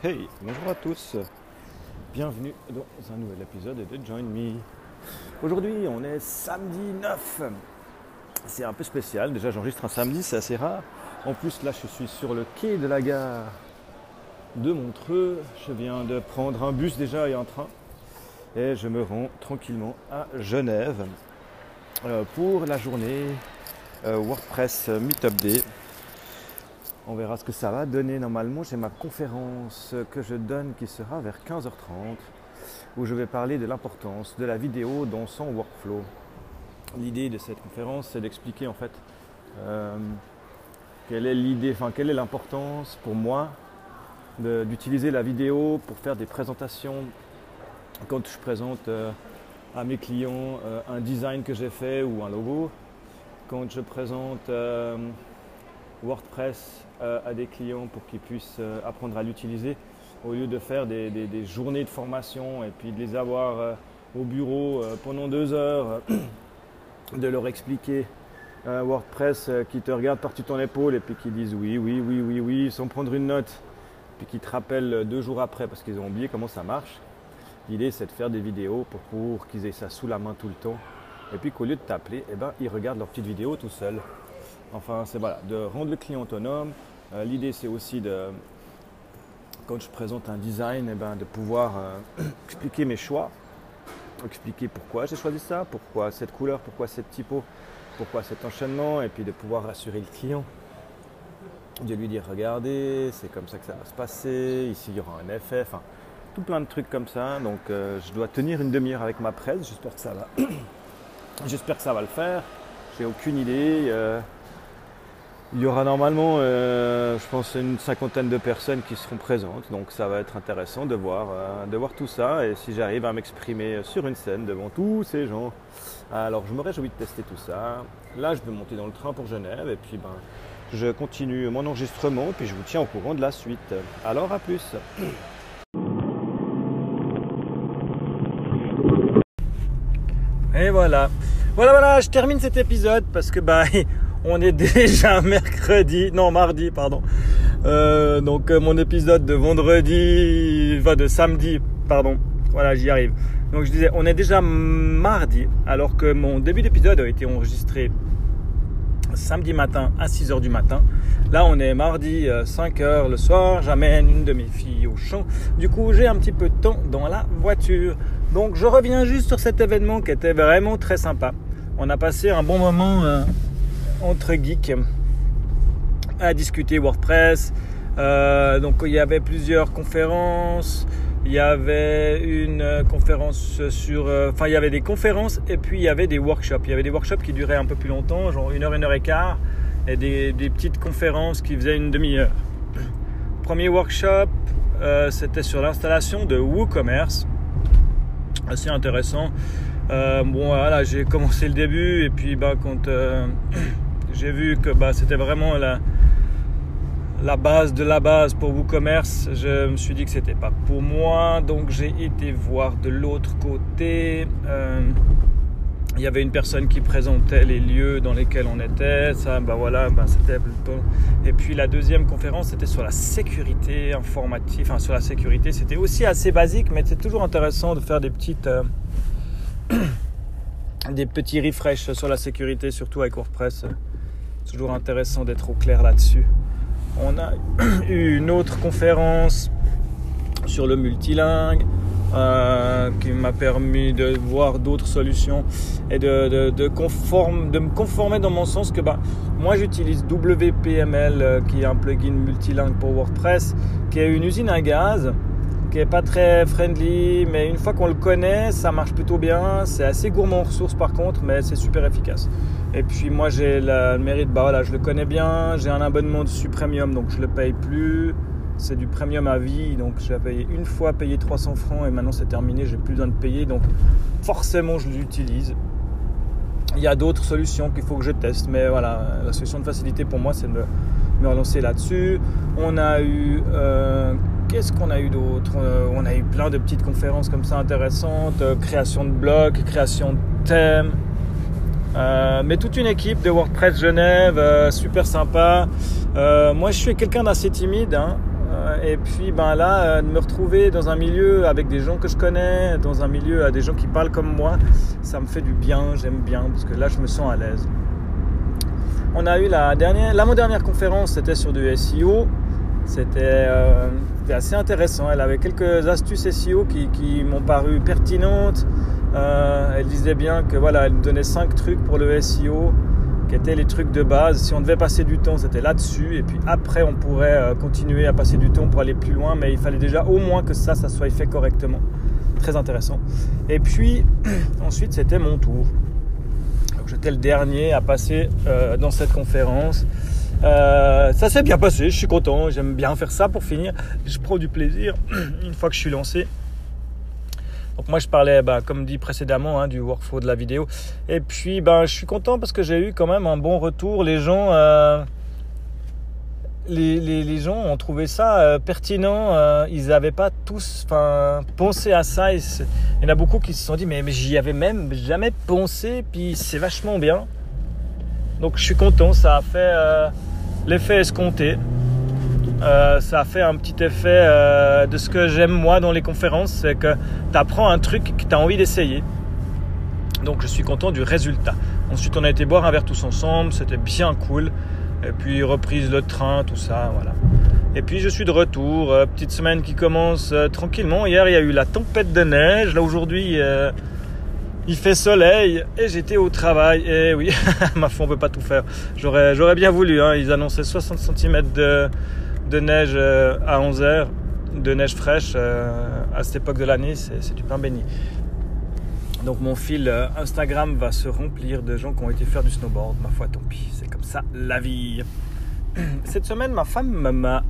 Hey, bonjour à tous. Bienvenue dans un nouvel épisode de Join Me. Aujourd'hui, on est samedi 9. C'est un peu spécial. Déjà, j'enregistre un samedi, c'est assez rare. En plus, là, je suis sur le quai de la gare de Montreux. Je viens de prendre un bus déjà et un train. Et je me rends tranquillement à Genève euh, pour la journée euh, WordPress Meetup Day. On verra ce que ça va donner. Normalement, j'ai ma conférence que je donne qui sera vers 15h30 où je vais parler de l'importance de la vidéo dans son workflow. L'idée de cette conférence, c'est d'expliquer en fait euh, quelle est l'idée, enfin quelle est l'importance pour moi d'utiliser la vidéo pour faire des présentations quand je présente euh, à mes clients euh, un design que j'ai fait ou un logo, quand je présente WordPress à des clients pour qu'ils puissent apprendre à l'utiliser, au lieu de faire des, journées de formation et puis de les avoir euh, au bureau euh, pendant deux heures, de leur expliquer WordPress euh, qui te regarde par-dessus ton épaule et puis qui disent oui, oui, oui, oui, oui, sans prendre une note, puis qui te rappellent deux jours après parce qu'ils ont oublié comment ça marche. L'idée c'est de faire des vidéos pour, qu'ils aient ça sous la main tout le temps et puis qu'au lieu de t'appeler, eh ben, ils regardent leur petite vidéo tout seul. Enfin, c'est voilà, de rendre le client autonome. L'idée c'est aussi de, quand je présente un design, eh ben, de pouvoir euh, expliquer mes choix, expliquer pourquoi j'ai choisi ça, pourquoi cette couleur, pourquoi cette typo, pourquoi cet enchaînement, et puis de pouvoir rassurer le client, de lui dire regardez, c'est comme ça que ça va se passer, ici il y aura un effet, enfin tout plein de trucs comme ça. Donc euh, je dois tenir une demi-heure avec ma presse, j'espère que ça va. j'espère que ça va le faire. J'ai aucune idée. Euh, il y aura normalement, euh, je pense, une cinquantaine de personnes qui seront présentes. Donc ça va être intéressant de voir, euh, de voir tout ça. Et si j'arrive à m'exprimer sur une scène devant tous ces gens, alors je me réjouis de tester tout ça. Là, je vais monter dans le train pour Genève. Et puis, ben, je continue mon enregistrement. Puis je vous tiens au courant de la suite. Alors, à plus. Et voilà. Voilà, voilà, je termine cet épisode parce que bah, on est déjà mercredi, non mardi, pardon. Euh, donc euh, mon épisode de vendredi, va de samedi, pardon. Voilà, j'y arrive. Donc je disais, on est déjà mardi, alors que mon début d'épisode a été enregistré samedi matin à 6h du matin. Là, on est mardi 5h euh, le soir. J'amène une de mes filles au champ. Du coup, j'ai un petit peu de temps dans la voiture. Donc, je reviens juste sur cet événement qui était vraiment très sympa. On a passé un bon moment entre geeks à discuter WordPress. Euh, donc il y avait plusieurs conférences. Il y avait une conférence sur... Euh, enfin, il y avait des conférences et puis il y avait des workshops. Il y avait des workshops qui duraient un peu plus longtemps, genre une heure, une heure et quart. Et des, petites conférences qui faisaient une demi-heure. Premier workshop, euh, c'était sur l'installation de WooCommerce. Assez intéressant. bon, voilà, j'ai commencé le début et puis bah, quand j'ai vu que bah, c'était vraiment la, la base de la base pour WooCommerce. Je me suis dit que c'était pas pour moi, donc j'ai été voir de l'autre côté. Euh, il y avait une personne qui présentait les lieux dans lesquels on était. Ça, bah voilà, bah c'était Et puis la deuxième conférence, c'était sur la sécurité informatique. Enfin, sur la sécurité, c'était aussi assez basique, mais c'est toujours intéressant de faire des petites, euh, des petits refresh sur la sécurité, surtout avec WordPress toujours intéressant d'être au clair là-dessus. On a eu une autre conférence sur le multilingue euh, qui m'a permis de voir d'autres solutions et de, me conformer dans mon sens que bah, moi j'utilise WPML euh, qui est un plugin multilingue pour WordPress qui est une usine à gaz qui est pas très friendly, mais une fois qu'on le connaît, ça marche plutôt bien. C'est assez gourmand en ressources par contre, mais c'est super efficace. Et puis moi j'ai le mérite, bah voilà, je le connais bien, j'ai un abonnement de premium, donc je le paye plus. C'est du premium à vie, donc j'ai payé une fois, payé 300 francs et maintenant c'est terminé, j'ai plus besoin de payer, donc forcément je l'utilise. Il y a d'autres solutions qu'il faut que je teste, mais voilà, la solution de facilité pour moi c'est de me relancer là-dessus. On a eu euh, Qu'est-ce qu'on a eu d'autre euh, On a eu plein de petites conférences comme ça intéressantes, euh, création de blogs, création de thèmes. Euh, mais toute une équipe de WordPress Genève, super sympa. moi, je suis quelqu'un d'assez timide. Hein. et puis ben là, de me retrouver dans un milieu avec des gens que je connais, dans un milieu à des gens qui parlent comme moi, ça me fait du bien, j'aime bien, parce que là je me sens à l'aise. On a eu la dernière, l'avant-dernière conférence, c'était sur du SEO. C'était assez intéressant. Elle avait quelques astuces SEO qui, m'ont paru pertinentes. elle disait bien que voilà, elle donnait 5 trucs pour le SEO qui étaient les trucs de base. Si on devait passer du temps, c'était là-dessus. Et puis après, on pourrait euh, continuer à passer du temps pour aller plus loin. Mais il fallait déjà au moins que ça, ça soit fait correctement. Très intéressant. Et puis, ensuite, c'était mon tour. J'étais le dernier à passer euh, dans cette conférence. Euh, ça s'est bien passé, je suis content, j'aime bien faire ça pour finir. Je prends du plaisir une fois que je suis lancé. Donc moi je parlais, bah, comme dit précédemment, hein, du workflow de la vidéo. Et puis bah, je suis content parce que j'ai eu quand même un bon retour. Les gens, euh, les, les, les, gens ont trouvé ça euh, pertinent. Ils n'avaient pas tous pensé à ça. Il y en a beaucoup qui se sont dit mais j'y avais même jamais pensé. Puis c'est vachement bien. Donc je suis content. Ça a fait l'effet escompté. Euh, ça fait un petit effet euh, de ce que j'aime moi dans les conférences, c'est que tu apprends un truc que tu as envie d'essayer. Donc je suis content du résultat. Ensuite on a été boire un verre tous ensemble, c'était bien cool. Et puis reprise le train, tout ça, voilà. Et puis je suis de retour, euh, petite semaine qui commence tranquillement. Hier il y a eu la tempête de neige, là aujourd'hui il fait soleil et j'étais au travail. Et oui, ma foi on peut pas tout faire. J'aurais bien voulu, hein. ils annonçaient 60 cm de de neige euh, à 11h, de neige fraîche euh, à cette époque de l'année, c'est du pain béni. Donc mon fil euh, Instagram va se remplir de gens qui ont été faire du snowboard. Ma foi, tant pis, c'est comme ça la vie. Cette semaine, ma femme m'a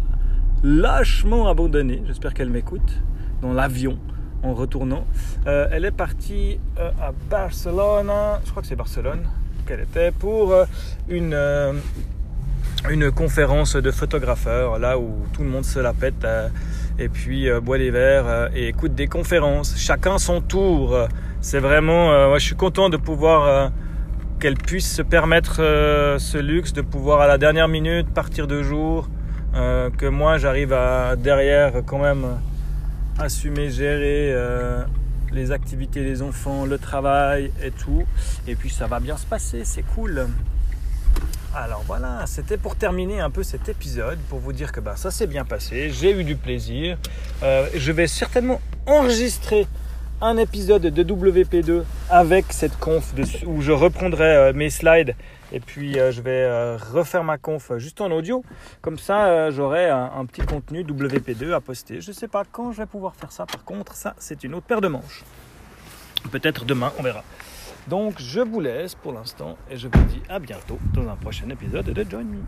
lâchement abandonné. J'espère qu'elle m'écoute dans l'avion en retournant. elle est partie à Barcelone, je crois que c'est Barcelone qu'elle était, pour une une conférence de photographeurs, là où tout le monde se la pète, euh, et puis euh, boit des verres euh, et écoute des conférences. Chacun son tour. C'est vraiment, je suis content de pouvoir qu'elle puisse se permettre ce luxe de pouvoir à la dernière minute partir de jour, que moi j'arrive à derrière quand même assumer, gérer les activités des enfants, le travail et tout. Et puis ça va bien se passer, c'est cool. Alors voilà, c'était pour terminer un peu cet épisode, pour vous dire que bah, ça s'est bien passé, j'ai eu du plaisir. Euh, je vais certainement enregistrer un épisode de WP2 avec cette conf où je reprendrai euh, mes slides et puis euh, je vais refaire ma conf juste en audio. Comme ça, j'aurai un, un, petit contenu WP2 à poster. Je ne sais pas quand je vais pouvoir faire ça. Par contre, ça, c'est une autre paire de manches. Peut-être demain, on verra. Donc je vous laisse pour l'instant et je vous dis à bientôt dans un prochain épisode de Join Me.